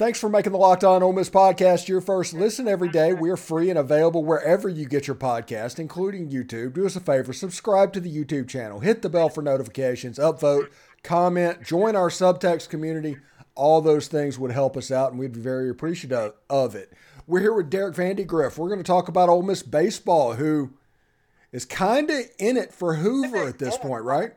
Thanks for making the Locked On Ole Miss podcast your first listen every day. We're free and available wherever you get your podcast, including YouTube. Do us a favor, subscribe to the YouTube channel, hit the bell for notifications, upvote, comment, join our subtext community. All those things would help us out, and we'd be very appreciative of it. We're here with Derek Vandygriff. We're going to talk about Ole Miss baseball, who is kind of in it for Hoover at this point, right?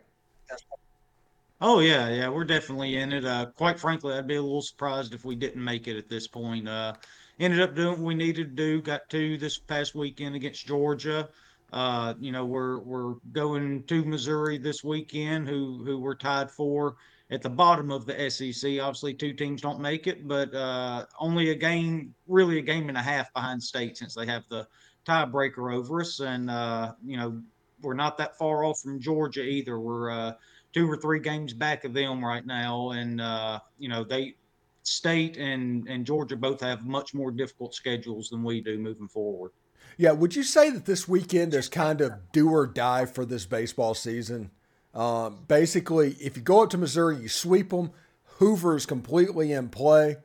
Oh yeah, yeah, we're definitely in it. Uh, quite frankly, I'd be a little surprised if we didn't make it at this point. Uh, ended up doing what we needed to do. Got to this past weekend against Georgia. Uh, you know, we're we're going to Missouri this weekend, who who we're tied for at the bottom of the SEC. Obviously, two teams don't make it, but uh, only a game, really a game and a half behind State since they have the tiebreaker over us. And uh, you know, we're not that far off from Georgia either. We're uh, two or three games back of them right now, and uh, you know they State and and Georgia both have much more difficult schedules than we do moving forward. Yeah, would you say that this weekend is kind of do or die for this baseball season? Um, basically, if you go up to Missouri, you sweep them. Hoover is completely in play,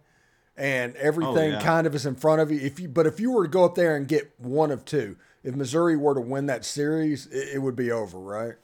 and everything oh, yeah. kind of is in front of you. If you, but if you were to go up there and get one of two, if Missouri were to win that series, it, it would be over, right?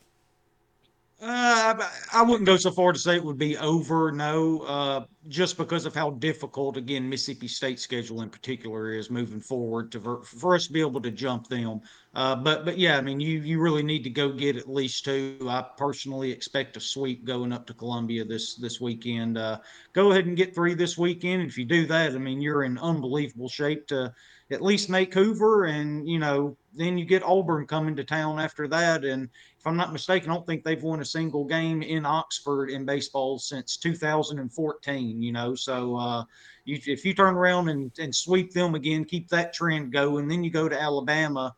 Uh, I wouldn't go so far to say it would be over. No, uh, just because of how difficult, again, Mississippi State schedule in particular is moving forward to for us to be able to jump them. Uh, but but yeah, I mean, you you really need to go get at least two. I personally expect a sweep going up to Columbia this this weekend. Uh, go ahead and get three this weekend. If you do that, I mean, you're in unbelievable shape to at least make Hoover, and you know, then you get Auburn coming to town after that, and if I'm not mistaken, I don't think they've won a single game in Oxford in baseball since 2014. You know, so uh, you, if you turn around and, and sweep them again, keep that trend going, then you go to Alabama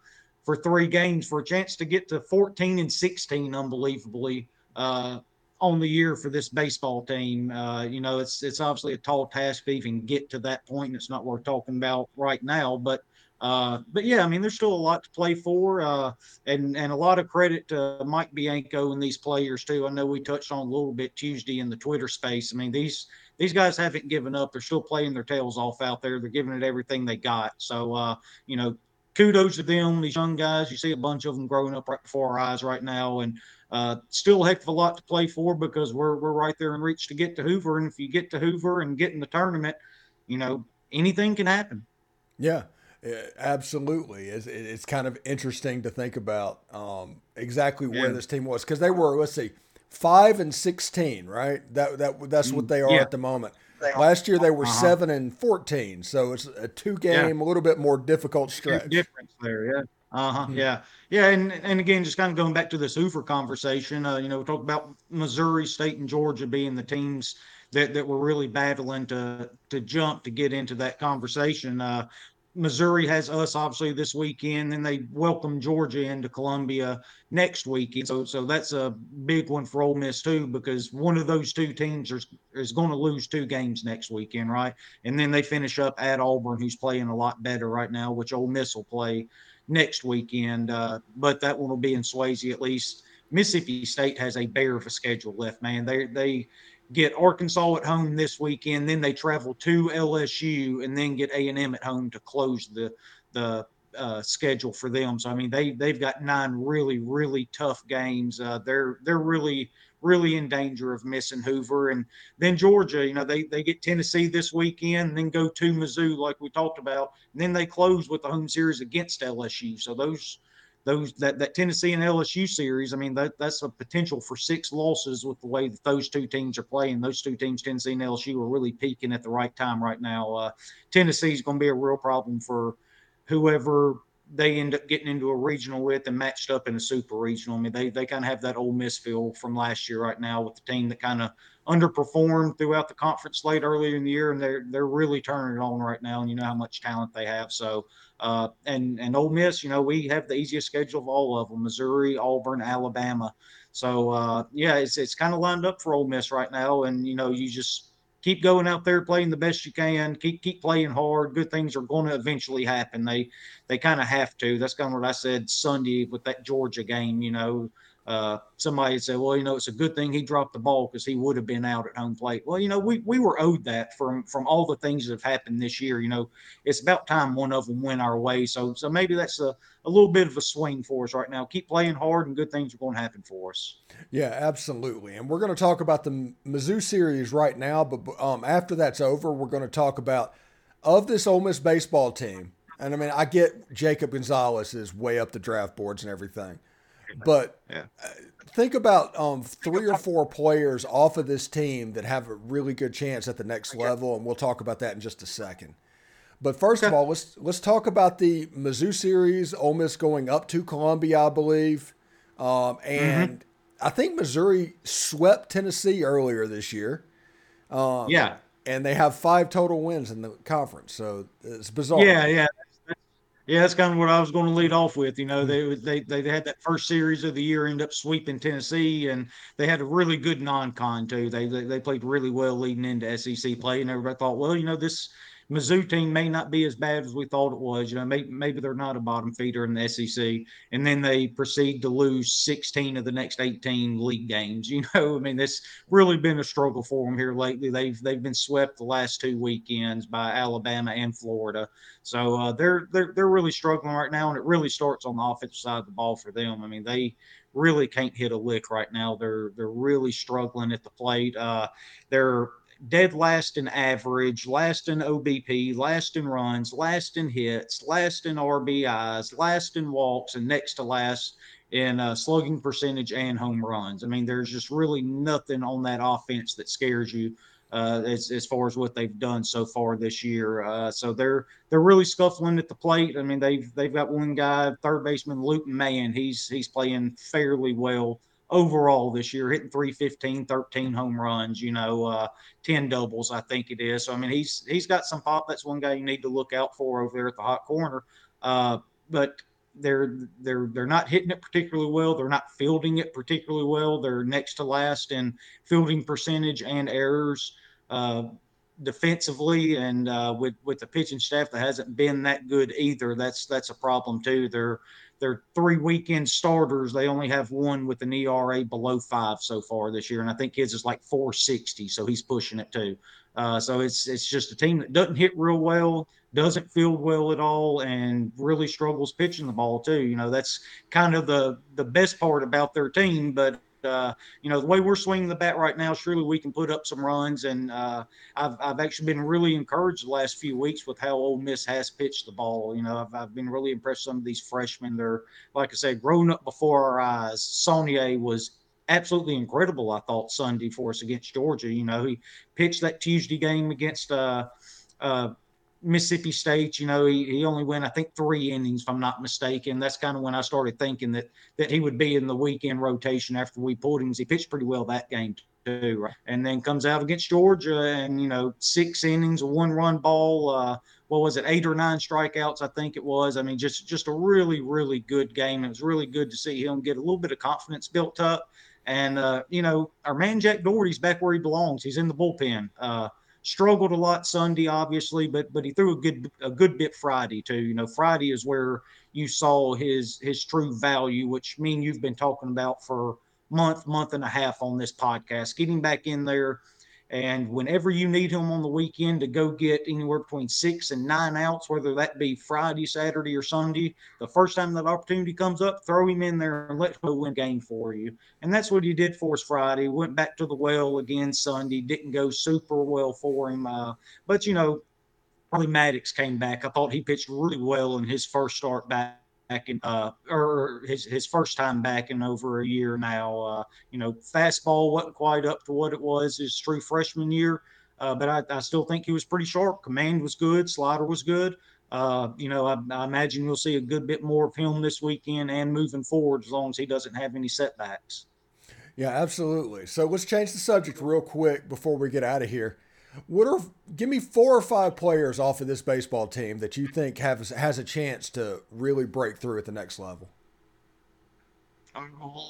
for three games for a chance to get to 14 and 16, unbelievably. Uh, on the year for this baseball team. Uh, you know, it's it's obviously a tall task to even get to that point, and it's not worth talking about right now. But uh, but yeah, I mean, there's still a lot to play for, uh, and and a lot of credit to Mike Bianco and these players too. I know we touched on a little bit Tuesday in the Twitter space. I mean, these these guys haven't given up. They're still playing their tails off out there. They're giving it everything they got. So uh, you know, kudos to them. These young guys, you see a bunch of them growing up right before our eyes right now, and uh, still a heck of a lot to play for because we're we're right there in reach to get to Hoover. And if you get to Hoover and get in the tournament, you know, anything can happen. Yeah. Absolutely, it's, it's kind of interesting to think about um, exactly where yeah. this team was because they were. Let's see, five and sixteen, right? That that that's what they are yeah. at the moment. Last year they were uh-huh. seven and fourteen, so it's a two game, yeah. a little bit more difficult stretch. Difference there, yeah. Uh huh. Mm-hmm. Yeah. Yeah. And and again, just kind of going back to this Hoover conversation, uh, you know, we talked about Missouri State and Georgia being the teams that, that were really battling to to jump to get into that conversation. Uh, Missouri has us obviously this weekend, and they welcome Georgia into Columbia next weekend. So, so that's a big one for Ole Miss too, because one of those two teams is is going to lose two games next weekend, right? And then they finish up at Auburn, who's playing a lot better right now, which Ole Miss will play next weekend. Uh, but that one will be in Swayze at least. Mississippi State has a bear of a schedule left, man. They they get Arkansas at home this weekend, then they travel to LSU, and then get A and M at home to close the the uh, schedule for them. So I mean, they they've got nine really really tough games. Uh, they're they're really really in danger of missing Hoover, and then Georgia. You know, they they get Tennessee this weekend, then go to Mizzou like we talked about, and then they close with the home series against LSU. So those those that, that Tennessee and LSU series, I mean, that that's a potential for six losses with the way that those two teams are playing. Those two teams, Tennessee and LSU, are really peaking at the right time right now. Uh, Tennessee is going to be a real problem for whoever they end up getting into a regional with and matched up in a super regional. I mean, they they kind of have that Ole Miss feel from last year right now with the team that kind of underperformed throughout the conference slate earlier in the year, and they're they're really turning it on right now. And you know how much talent they have. So uh, and and Ole Miss, you know, we have the easiest schedule of all of them: Missouri, Auburn, Alabama. So uh, yeah, it's it's kind of lined up for Ole Miss right now, and you know, you just keep going out there playing the best you can. Keep keep playing hard. Good things are going to eventually happen. They they kind of have to. That's kind of what I said Sunday with that Georgia game. You know, uh, somebody said, well, you know, it's a good thing he dropped the ball because he would have been out at home plate. Well, you know, we, we were owed that from from all the things that have happened this year. You know, it's about time one of them went our way. So so maybe that's a, a little bit of a swing for us right now. Keep playing hard, and good things are going to happen for us. Yeah, absolutely. And we're going to talk about the Mizzou series right now, but um, after that's over, we're going to talk about of this Ole Miss baseball team. And I mean, I get Jacob Gonzalez is way up the draft boards and everything. But yeah. Uh, think about um, three or four players off of this team that have a really good chance at the next level, and we'll talk about that in just a second. But first okay. of all, let's let's talk about the Mizzou series. Ole Miss going up to Columbia, I believe, um, and mm-hmm. I think Missouri swept Tennessee earlier this year. Um, yeah, and they have five total wins in the conference, so it's bizarre. Yeah, yeah, yeah, that's kind of what I was going to lead off with. You know, mm-hmm. they they they had that first series of the year end up sweeping Tennessee, and they had a really good non-con too. They they, they played really well leading into SEC play, and everybody thought, well, you know, this Mizzou team may not be as bad as we thought it was. You know, maybe, maybe they're not a bottom feeder in the SEC. And then they proceed to lose 16 of the next 18 league games. You know, I mean, it's really been a struggle for them here lately. They've they've been swept the last two weekends by Alabama and Florida. So uh, they're they're they're really struggling right now, and it really starts on the offensive side of the ball for them. I mean, they really can't hit a lick right now. They're they're really struggling at the plate. Uh, they're dead last in average, last in OBP, last in runs, last in hits, last in RBIs, last in walks, and next to last in uh, slugging percentage and home runs. I mean, there's just really nothing on that offense that scares you uh, as, as far as what they've done so far this year. Uh, so they're they're really scuffling at the plate. I mean, they've they've got one guy, third baseman Luke Mann. He's he's playing fairly well overall this year, hitting 315, 13 home runs, you know, uh, 10 doubles, I think it is. So, I mean, he's he's got some pop. That's one guy you need to look out for over there at the hot corner. Uh, but they're they're they're not hitting it particularly well. They're not fielding it particularly well. They're next to last in fielding percentage and errors. Uh, defensively and uh, with with the pitching staff that hasn't been that good either. That's that's a problem too. They're their three weekend starters, they only have one with an ERA below five so far this year, and I think his is like 460, so he's pushing it too. Uh, so it's it's just a team that doesn't hit real well, doesn't field well at all, and really struggles pitching the ball too. You know that's kind of the the best part about their team, but uh, you know, the way we're swinging the bat right now, surely we can put up some runs. And uh, I've, I've actually been really encouraged the last few weeks with how Ole Miss has pitched the ball. You know, I've, I've been really impressed with some of these freshmen. They're, like I said, grown up before our eyes. Saunier was absolutely incredible, I thought, Sunday for us against Georgia. You know, he pitched that Tuesday game against uh, uh, Mississippi State, you know, he, he only went, I think, three innings, if I'm not mistaken. That's kind of when I started thinking that that he would be in the weekend rotation after we pulled him. He pitched pretty well that game too, right? And then comes out against Georgia, and you know, six innings, a one-run ball. Uh, what was it, eight or nine strikeouts? I think it was. I mean, just just a really, really good game. It was really good to see him get a little bit of confidence built up. And uh, you know, our man Jack Dougherty's back where he belongs. He's in the bullpen. Uh, struggled a lot Sunday, obviously, but but he threw a good a good bit Friday too. You know, Friday is where you saw his his true value, which mean you've been talking about for month month and a half on this podcast. Getting back in there and whenever you need him on the weekend to go get anywhere between six and nine outs, whether that be Friday, Saturday, or Sunday, the first time that opportunity comes up, throw him in there and let him win game for you. And that's what he did for us Friday. Went back to the well again Sunday. Didn't go super well for him. Uh, but, you know, Charlie Maddox came back. I thought he pitched really well in his first start back back in uh or his his first time back in over a year now. Uh, you know, fastball wasn't quite up to what it was his true freshman year, uh, but I, I still think he was pretty sharp. Command was good, slider was good. Uh, you know, I, I imagine we'll see a good bit more of him this weekend and moving forward as long as he doesn't have any setbacks. Yeah, absolutely. So let's change the subject real quick before we get out of here. What are give me four or five players off of this baseball team that you think have has a chance to really break through at the next level?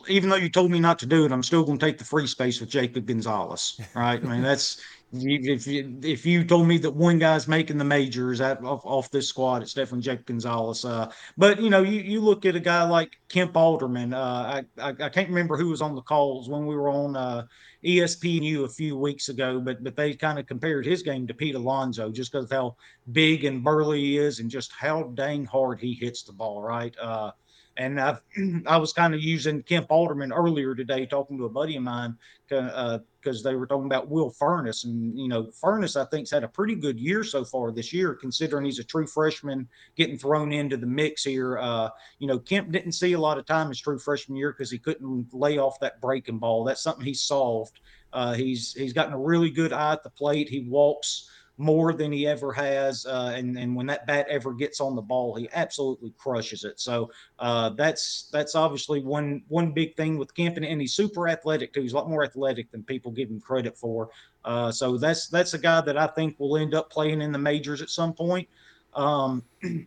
even though you told me not to do it, I'm still going to take the free space with Jacob Gonzalez. Right? I mean, that's if you, if you told me that one guy's making the majors at, off, off this squad, it's definitely Jake Gonzalez. Uh, but you know, you, you look at a guy like Kemp Alderman. Uh, I, I, I can't remember who was on the calls when we were on uh, ESPNU a few weeks ago, but but they kind of compared his game to Pete Alonso just because how big and burly he is and just how dang hard he hits the ball. Right. Uh, and I've, I was kind of using Kemp Alderman earlier today, talking to a buddy of mine, because uh, they were talking about Will Furniss. And, you know, Furniss, I think, had a pretty good year so far this year, considering he's a true freshman getting thrown into the mix here. Uh, you know, Kemp didn't see a lot of time his true freshman year because he couldn't lay off that breaking ball. That's something he solved. Uh, he's he's gotten a really good eye at the plate. He walks more than he ever has. Uh, and, and when that bat ever gets on the ball, he absolutely crushes it. So uh, that's that's obviously one one big thing with Kemp, and he's super athletic too. He's a lot more athletic than people give him credit for. Uh, so that's that's a guy that I think will end up playing in the majors at some point. Um, you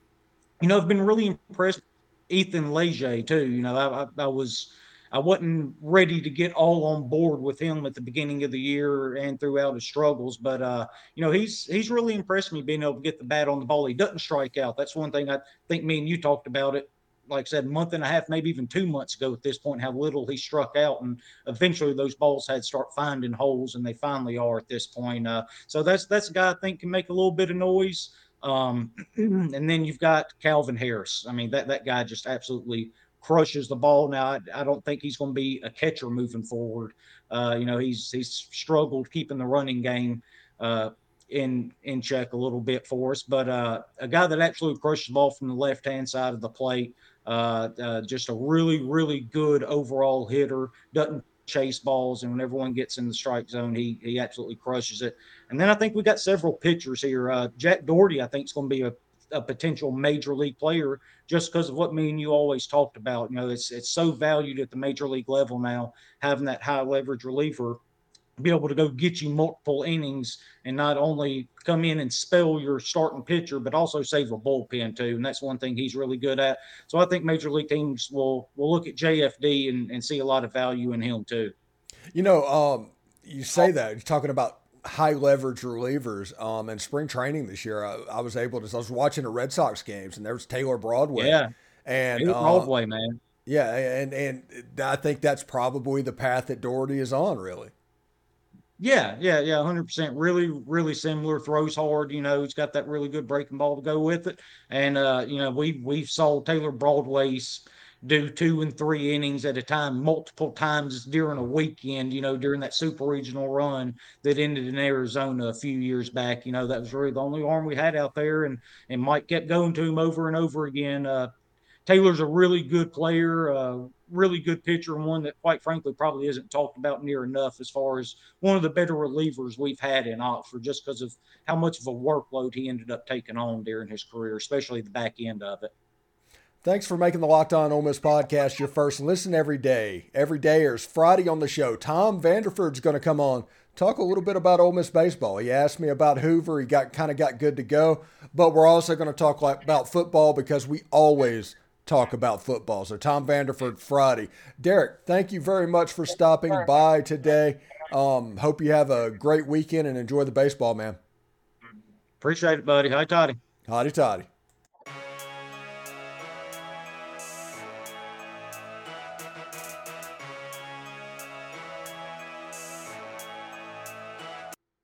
know, I've been really impressed. Ethan Leger too. You know, I, I, I was I wasn't ready to get all on board with him at the beginning of the year and throughout his struggles. But uh, you know, he's he's really impressed me being able to get the bat on the ball. He doesn't strike out. That's one thing I think me and you talked about it. Like I said, a month and a half, maybe even two months ago at this point, how little he struck out, and eventually those balls had to start finding holes, and they finally are at this point. Uh, so that's that's a guy I think can make a little bit of noise. Um, and then you've got Calvin Harris. I mean, that that guy just absolutely crushes the ball. Now, I, I don't think he's going to be a catcher moving forward. Uh, you know, he's he's struggled keeping the running game uh, in in check a little bit for us. But uh, a guy that absolutely crushes the ball from the left hand side of the plate. Uh, uh, just a really really good overall hitter. Doesn't chase balls, and when everyone gets in the strike zone, he he absolutely crushes it. And then I think we got several pitchers here. Uh, Jack Dougherty, I think, is going to be a a potential major league player just because of what me and you always talked about. You know, it's it's so valued at the major league level now, having that high leverage reliever be able to go get you multiple innings and not only come in and spell your starting pitcher, but also save a bullpen too. And that's one thing he's really good at. So I think major league teams will will look at JFD and, and see a lot of value in him too. You know, um, you say that you're talking about high leverage relievers. Um, in spring training this year, I, I, was able to. I was watching the Red Sox games, and there was Taylor Broadway. Yeah, and uh, Broadway, man. Yeah, and and I think that's probably the path that Dougherty is on, really. Yeah, yeah, yeah, hundred percent. Really, really similar. Throws hard. You know, he's got that really good breaking ball to go with it. And uh, you know, we we saw Taylor Broadway's do two and three innings at a time multiple times during a weekend, you know, during that super regional run that ended in Arizona a few years back. You know, that was really the only arm we had out there and and Mike kept going to him over and over again. Uh, Taylor's a really good player, uh, really good pitcher, and one that, quite frankly, probably isn't talked about near enough as far as one of the better relievers we've had in Oxford, just because of how much of a workload he ended up taking on during his career, especially the back end of it. Thanks for making the Locked On Ole Miss podcast your first listen every day. Every day is Friday on the show. Tom Vanderford's going to come on, talk a little bit about Ole Miss baseball. He asked me about Hoover. He got kind of got good to go, but we're also going to talk like, about football because we always talk about football. So Tom Vanderford Friday. Derek, thank you very much for stopping by today. Um, hope you have a great weekend and enjoy the baseball, man. Appreciate it, buddy. Hi, Toddy. Hotty toddy.